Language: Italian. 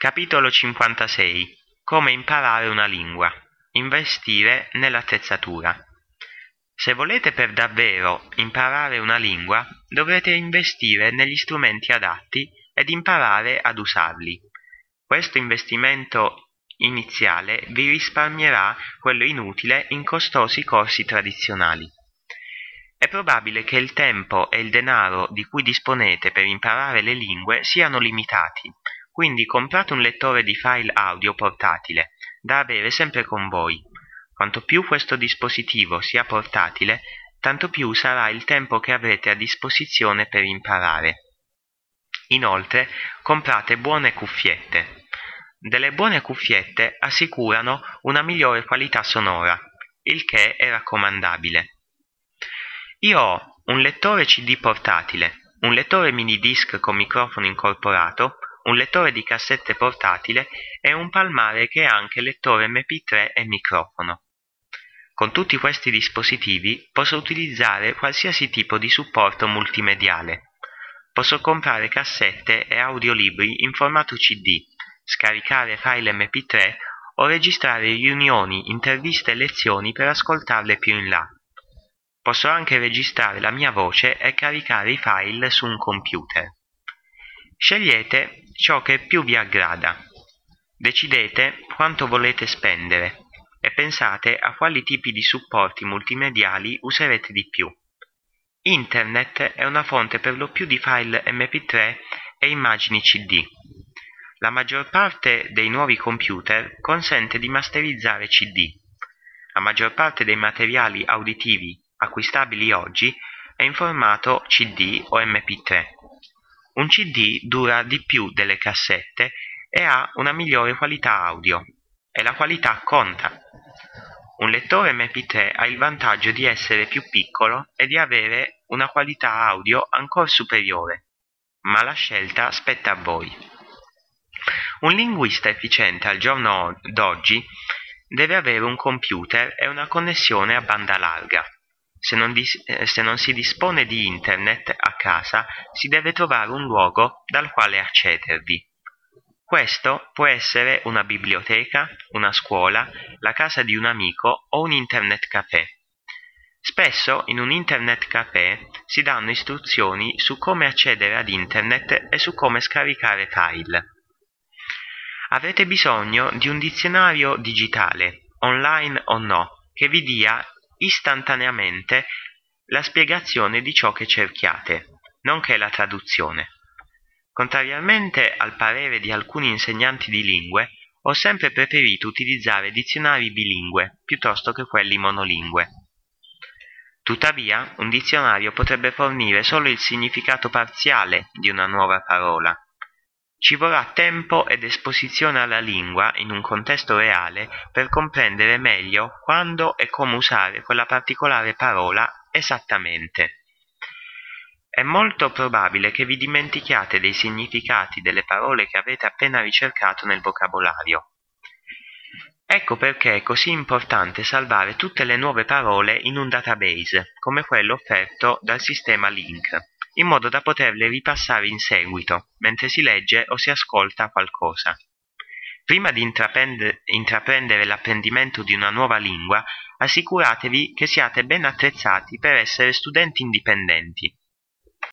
Capitolo 56 Come imparare una lingua. Investire nell'attrezzatura. Se volete per davvero imparare una lingua, dovrete investire negli strumenti adatti ed imparare ad usarli. Questo investimento iniziale vi risparmierà quello inutile in costosi corsi tradizionali. È probabile che il tempo e il denaro di cui disponete per imparare le lingue siano limitati, quindi comprate un lettore di file audio portatile, da avere sempre con voi. Quanto più questo dispositivo sia portatile, tanto più sarà il tempo che avrete a disposizione per imparare. Inoltre, comprate buone cuffiette. Delle buone cuffiette assicurano una migliore qualità sonora, il che è raccomandabile. Io ho un lettore CD portatile, un lettore mini disc con microfono incorporato, un lettore di cassette portatile e un palmare che è anche lettore MP3 e microfono. Con tutti questi dispositivi posso utilizzare qualsiasi tipo di supporto multimediale. Posso comprare cassette e audiolibri in formato CD, scaricare file MP3 o registrare riunioni, interviste e lezioni per ascoltarle più in là. Posso anche registrare la mia voce e caricare i file su un computer. Scegliete ciò che più vi aggrada. Decidete quanto volete spendere e pensate a quali tipi di supporti multimediali userete di più. Internet è una fonte per lo più di file MP3 e immagini CD. La maggior parte dei nuovi computer consente di masterizzare CD. La maggior parte dei materiali auditivi acquistabili oggi è in formato CD o MP3. Un CD dura di più delle cassette e ha una migliore qualità audio. E la qualità conta. Un lettore MP3 ha il vantaggio di essere più piccolo e di avere una qualità audio ancora superiore, ma la scelta spetta a voi. Un linguista efficiente al giorno d'oggi deve avere un computer e una connessione a banda larga. Se non, eh, se non si dispone di internet a casa, si deve trovare un luogo dal quale accedervi. Questo può essere una biblioteca, una scuola, la casa di un amico o un internet café. Spesso in un internet café si danno istruzioni su come accedere ad internet e su come scaricare file. Avrete bisogno di un dizionario digitale, online o no, che vi dia istantaneamente la spiegazione di ciò che cerchiate, nonché la traduzione. Contrariamente al parere di alcuni insegnanti di lingue, ho sempre preferito utilizzare dizionari bilingue piuttosto che quelli monolingue. Tuttavia, un dizionario potrebbe fornire solo il significato parziale di una nuova parola, ci vorrà tempo ed esposizione alla lingua in un contesto reale per comprendere meglio quando e come usare quella particolare parola esattamente. È molto probabile che vi dimentichiate dei significati delle parole che avete appena ricercato nel vocabolario. Ecco perché è così importante salvare tutte le nuove parole in un database, come quello offerto dal sistema Link in modo da poterle ripassare in seguito, mentre si legge o si ascolta qualcosa. Prima di intraprendere, intraprendere l'apprendimento di una nuova lingua, assicuratevi che siate ben attrezzati per essere studenti indipendenti.